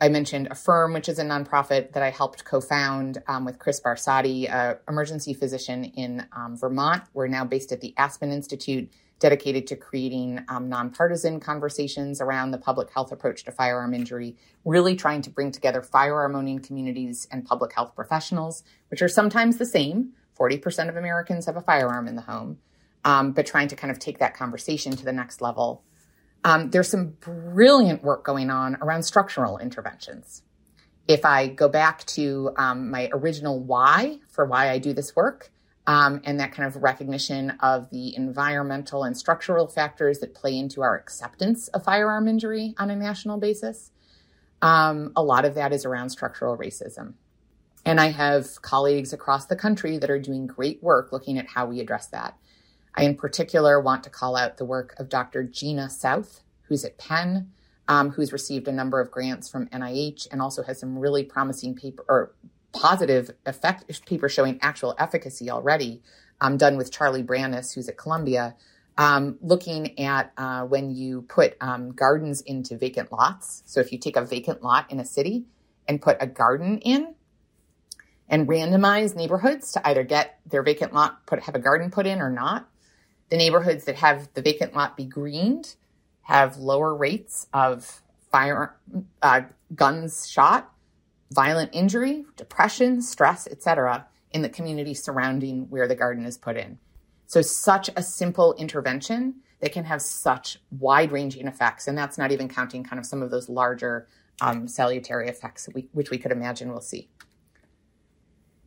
I mentioned Affirm, which is a nonprofit that I helped co-found um, with Chris Barsotti, an emergency physician in um, Vermont. We're now based at the Aspen Institute, dedicated to creating um, nonpartisan conversations around the public health approach to firearm injury, really trying to bring together firearm owning communities and public health professionals, which are sometimes the same. 40% of Americans have a firearm in the home, um, but trying to kind of take that conversation to the next level um, there's some brilliant work going on around structural interventions. If I go back to um, my original why for why I do this work, um, and that kind of recognition of the environmental and structural factors that play into our acceptance of firearm injury on a national basis, um, a lot of that is around structural racism. And I have colleagues across the country that are doing great work looking at how we address that. I, in particular, want to call out the work of Dr. Gina South, who's at Penn, um, who's received a number of grants from NIH and also has some really promising paper or positive effect paper showing actual efficacy already, um, done with Charlie Branas, who's at Columbia, um, looking at uh, when you put um, gardens into vacant lots. So if you take a vacant lot in a city and put a garden in, and randomize neighborhoods to either get their vacant lot put have a garden put in or not the neighborhoods that have the vacant lot be greened have lower rates of fire uh, guns shot, violent injury, depression, stress, etc. in the community surrounding where the garden is put in. So such a simple intervention that can have such wide-ranging effects, and that's not even counting kind of some of those larger um, salutary effects we, which we could imagine we'll see.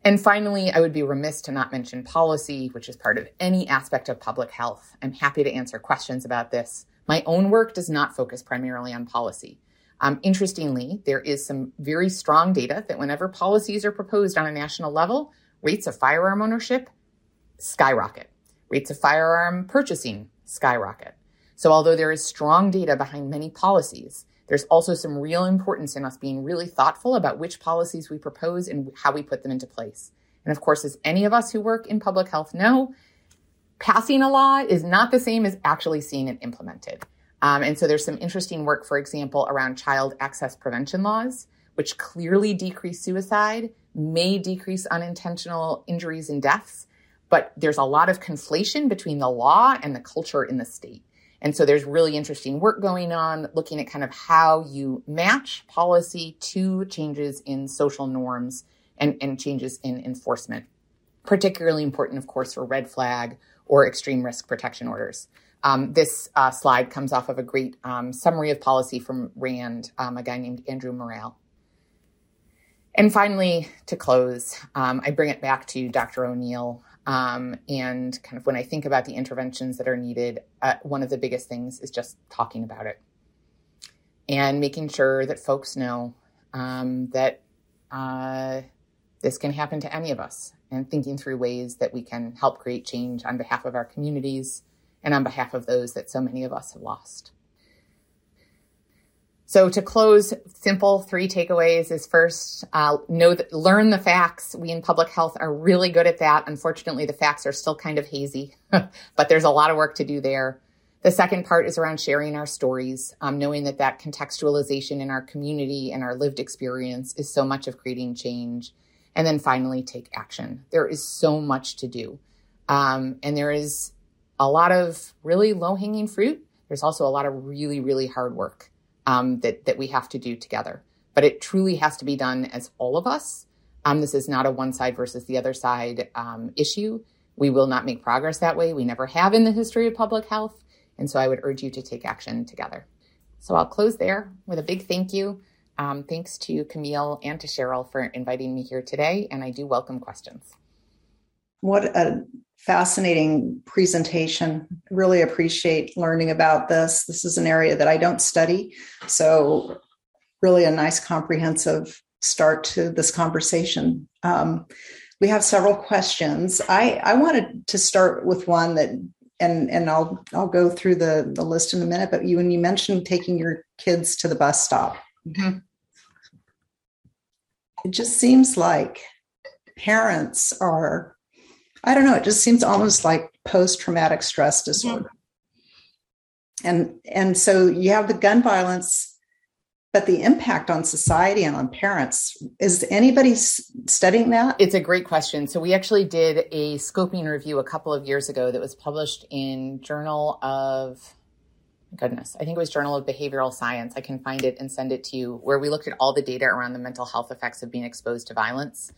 And finally, I would be remiss to not mention policy, which is part of any aspect of public health. I'm happy to answer questions about this. My own work does not focus primarily on policy. Um, interestingly, there is some very strong data that whenever policies are proposed on a national level, rates of firearm ownership skyrocket. Rates of firearm purchasing skyrocket. So although there is strong data behind many policies, there's also some real importance in us being really thoughtful about which policies we propose and how we put them into place. And of course, as any of us who work in public health know, passing a law is not the same as actually seeing it implemented. Um, and so there's some interesting work, for example, around child access prevention laws, which clearly decrease suicide, may decrease unintentional injuries and deaths, but there's a lot of conflation between the law and the culture in the state. And so there's really interesting work going on looking at kind of how you match policy to changes in social norms and, and changes in enforcement. Particularly important, of course, for red flag or extreme risk protection orders. Um, this uh, slide comes off of a great um, summary of policy from RAND, um, a guy named Andrew Morral. And finally, to close, um, I bring it back to Dr. O'Neal um, and kind of when I think about the interventions that are needed, uh, one of the biggest things is just talking about it and making sure that folks know um, that uh, this can happen to any of us and thinking through ways that we can help create change on behalf of our communities and on behalf of those that so many of us have lost. So to close, simple three takeaways is first, uh, know that learn the facts. We in public health are really good at that. Unfortunately, the facts are still kind of hazy, (laughs) but there's a lot of work to do there. The second part is around sharing our stories, um, knowing that that contextualization in our community and our lived experience is so much of creating change. And then finally, take action. There is so much to do. Um, and there is a lot of really low hanging fruit. There's also a lot of really, really hard work um, that that we have to do together. But it truly has to be done as all of us. Um, this is not a one side versus the other side um, issue. We will not make progress that way. We never have in the history of public health. And so I would urge you to take action together. So I'll close there with a big thank you. Um, thanks to Camille and to Cheryl for inviting me here today. And I do welcome questions. What a fascinating presentation. Really appreciate learning about this. This is an area that I don't study. So, really, a nice comprehensive start to this conversation. Um, we have several questions. I, I wanted to start with one that, and and I'll I'll go through the the list in a minute. But you when you mentioned taking your kids to the bus stop, mm-hmm. it just seems like parents are, I don't know, it just seems almost like post traumatic stress disorder. Mm-hmm. And and so you have the gun violence but the impact on society and on parents is anybody studying that? It's a great question. So we actually did a scoping review a couple of years ago that was published in journal of goodness i think it was journal of behavioral science. I can find it and send it to you where we looked at all the data around the mental health effects of being exposed to violence.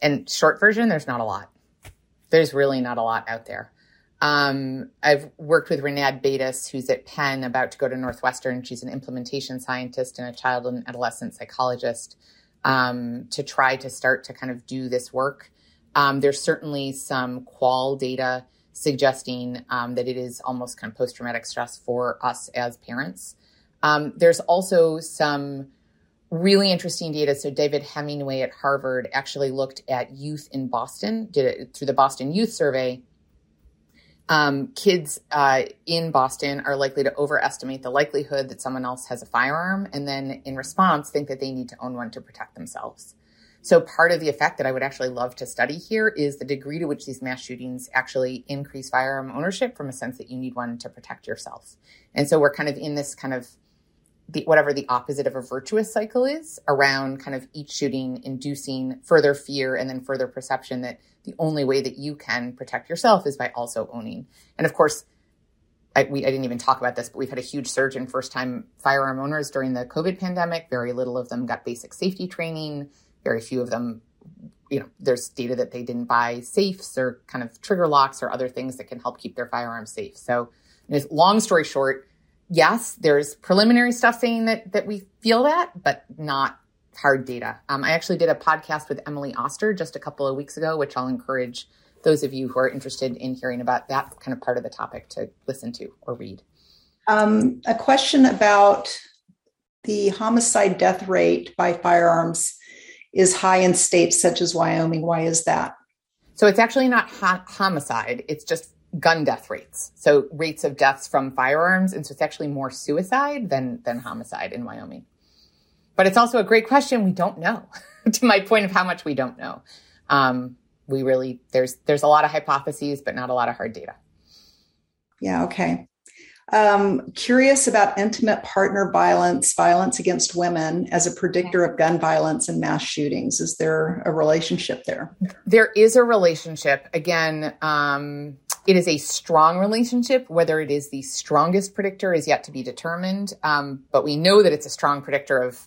And short version there's not a lot there's really not a lot out there um, I've worked with Rinad Beidas, who's at Penn, about to go to Northwestern. She's an implementation scientist and a child and adolescent psychologist um, to try to start to kind of do this work. Um, there's certainly some qual data suggesting um, that it is almost kind of post traumatic stress for us as parents. Um, there's also some really interesting data. So David Hemenway at Harvard actually looked at youth in Boston, did it through the Boston Youth Survey um, kids uh, in Boston are likely to overestimate the likelihood that someone else has a firearm and then in response think that they need to own one to protect themselves. So part of the effect that I would actually love to study here is the degree to which these mass shootings actually increase firearm ownership from a sense that you need one to protect yourself. And so we're kind of in this kind of the, whatever the opposite of a virtuous cycle is around kind of each shooting inducing further fear and then further perception that the only way that you can protect yourself is by also owning. And of course, I, we, I didn't even talk about this, but we've had a huge surge in first time firearm owners during the COVID pandemic. Very little of them got basic safety training. Very few of them, you know, there's data that they didn't buy safes or kind of trigger locks or other things that can help keep their firearms safe. So, long story short, yes, there's preliminary stuff saying that that we feel that, but not hard data. Um, I actually did a podcast with Emily Oster just a couple of weeks ago, which I'll encourage those of you who are interested in hearing about that kind of part of the topic to listen to or read. Um, a question about the homicide death rate by firearms is high in states such as Wyoming. Why is that? So it's actually not ha- homicide, it's just gun death rates. So rates of deaths from firearms. And so it's actually more suicide than, than homicide in Wyoming. But it's also a great question. We don't know. (laughs) to my point of how much we don't know. Um, we really there's there's a lot of hypotheses, but not a lot of hard data. Yeah. Okay. Um, curious about intimate partner violence, violence against women as a predictor of gun violence and mass shootings. Is there a relationship there? There is a relationship. Again, um, it is a strong relationship. Whether it is the strongest predictor is yet to be determined. Um, but we know that it's a strong predictor of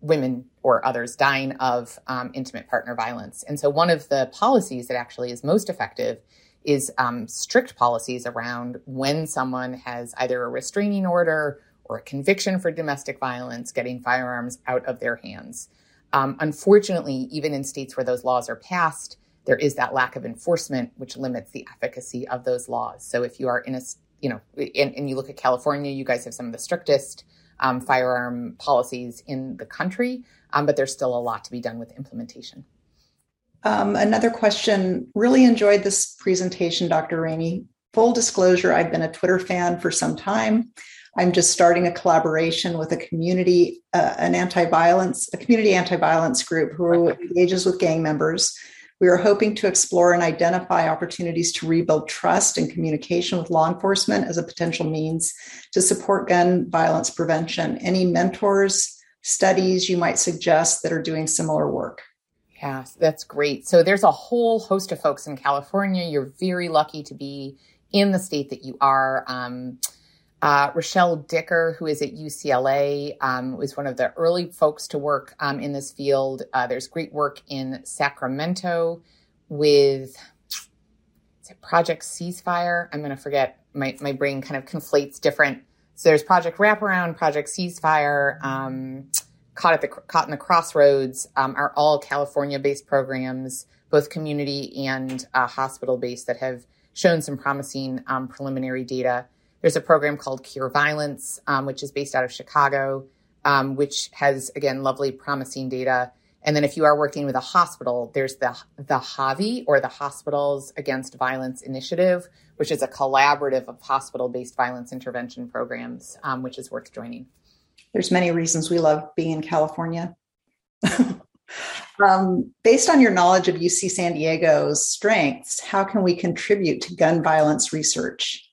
women or others dying of um, intimate partner violence. And so, one of the policies that actually is most effective is um, strict policies around when someone has either a restraining order or a conviction for domestic violence, getting firearms out of their hands. Um, unfortunately, even in states where those laws are passed, there is that lack of enforcement, which limits the efficacy of those laws. So, if you are in a, you know, and, and you look at California, you guys have some of the strictest um, firearm policies in the country, um, but there's still a lot to be done with implementation. Um, another question. Really enjoyed this presentation, Dr. Ranney. Full disclosure, I've been a Twitter fan for some time. I'm just starting a collaboration with a community, uh, an anti-violence, a community anti-violence group who engages with gang members we are hoping to explore and identify opportunities to rebuild trust and communication with law enforcement as a potential means to support gun violence prevention. Any mentors, studies you might suggest that are doing similar work? Yeah, that's great. So there's a whole host of folks in California. You're very lucky to be in the state that you are. Um, uh, Rochelle Dicker, who is at UCLA, um, was one of the early folks to work um, in this field. Uh, there's great work in Sacramento with Project Ceasefire. I'm going to forget. My, my brain kind of conflates different. So there's Project Wraparound, Project Ceasefire, um, Caught at the Caught in the Crossroads um, are all California-based programs, both community and uh, hospital-based, that have shown some promising um, preliminary data. There's a program called Cure Violence, um, which is based out of Chicago, um, which has, again, lovely, promising data. And then if you are working with a hospital, there's the, the HAVI or the Hospitals Against Violence Initiative, which is a collaborative of hospital based violence intervention programs, um, which is worth joining. There's many reasons we love being in California. (laughs) um, based on your knowledge of UC San Diego's strengths, how can we contribute to gun violence research?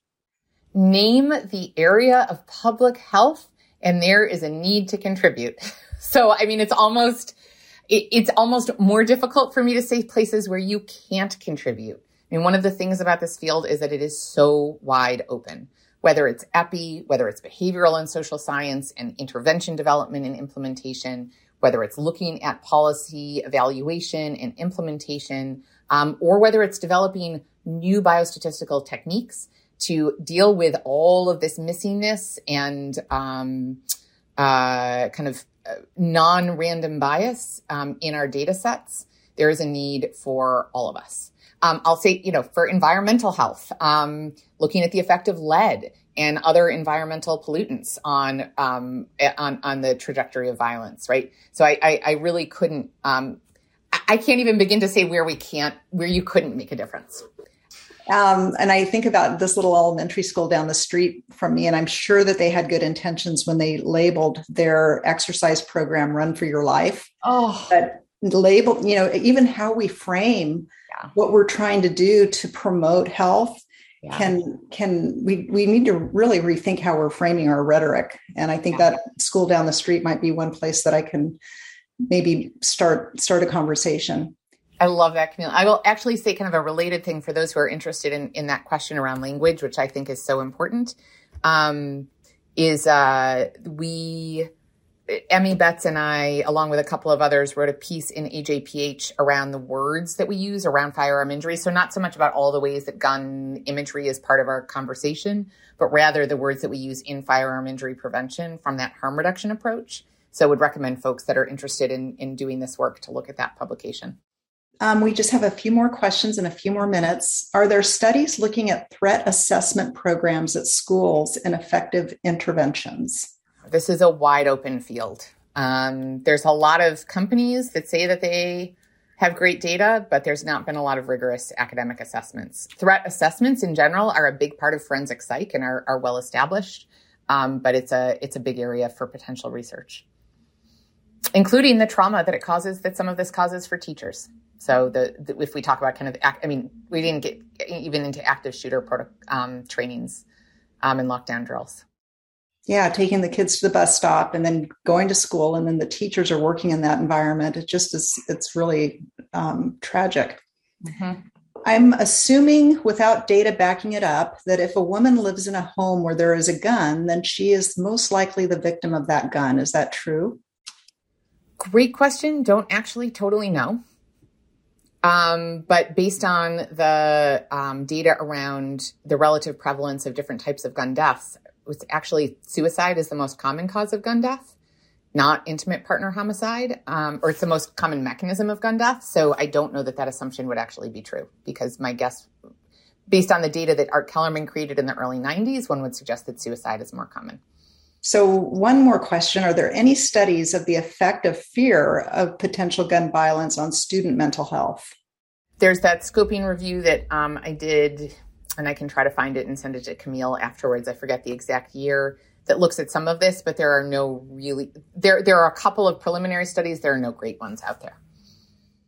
Name the area of public health, and there is a need to contribute. (laughs) So, I mean, it's almost it, it's almost more difficult for me to say places where you can't contribute. I mean, one of the things about this field is that it is so wide open, whether it's EPI, whether it's behavioral and social science and intervention development and implementation, whether it's looking at policy evaluation and implementation, um, or whether it's developing new biostatistical techniques to deal with all of this missingness and um, uh, kind of non-random bias um, in our data sets, there is a need for all of us. Um, I'll say, you know, for environmental health, um, looking at the effect of lead and other environmental pollutants on um, on on the trajectory of violence, right? So I I, I really couldn't. Um, I can't even begin to say where we can't, where you couldn't make a difference. Um, and I think about this little elementary school down the street from me, and I'm sure that they had good intentions when they labeled their exercise program "Run for Your Life." Oh, but label, you know, even how we frame yeah. what we're trying to do to promote health yeah. can can we we need to really rethink how we're framing our rhetoric. And I think yeah. that school down the street might be one place that I can maybe start start a conversation. I love that, Camille. I will actually say kind of a related thing for those who are interested in, in that question around language, which I think is so important, um, is uh, we, Emmy Betz and I, along with a couple of others, wrote a piece in AJPH around the words that we use around firearm injury. So not so much about all the ways that gun imagery is part of our conversation, but rather the words that we use in firearm injury prevention from that harm reduction approach. So I would recommend folks that are interested in, in doing this work to look at that publication. Um, we just have a few more questions and a few more minutes. Are there studies looking at threat assessment programs at schools and effective interventions? This is a wide open field. Um, there's a lot of companies that say that they have great data, but there's not been a lot of rigorous academic assessments. Threat assessments in general are a big part of forensic psych and are, are well established, um, but it's a it's a big area for potential research, including the trauma that it causes that some of this causes for teachers. So the, the, if we talk about kind of, act, I mean, we didn't get even into active shooter proto, um, trainings um, and lockdown drills. Yeah, taking the kids to the bus stop and then going to school, and then the teachers are working in that environment. It just is, it's really um, tragic. Mm-hmm. I'm assuming, without data backing it up, that if a woman lives in a home where there is a gun, then she is most likely the victim of that gun. Is that true? Great question. Don't actually totally know. Um, but based on the um, data around the relative prevalence of different types of gun deaths, it's actually suicide is the most common cause of gun death, not intimate partner homicide, um, or it's the most common mechanism of gun death. So I don't know that that assumption would actually be true because my guess, based on the data that Art Kellermann created in the early 90s, one would suggest that suicide is more common. So, one more question Are there any studies of the effect of fear of potential gun violence on student mental health? There's that scoping review that um, I did, and I can try to find it and send it to Camille afterwards. I forget the exact year that looks at some of this, but there are no really, there, there are a couple of preliminary studies. There are no great ones out there.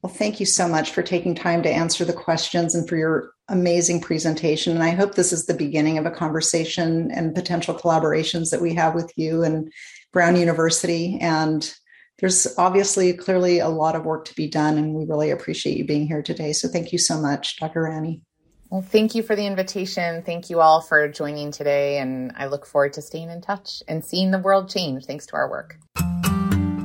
Well, thank you so much for taking time to answer the questions and for your amazing presentation. And I hope this is the beginning of a conversation and potential collaborations that we have with you and Brown University. And there's obviously clearly a lot of work to be done, and we really appreciate you being here today. So thank you so much, Dr. Ranney. Well, thank you for the invitation. Thank you all for joining today, and I look forward to staying in touch and seeing the world change thanks to our work.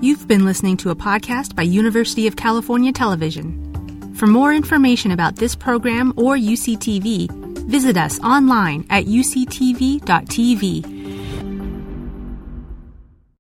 You've been listening to a podcast by University of California Television. For more information about this program or UCTV, visit us online at uctv.tv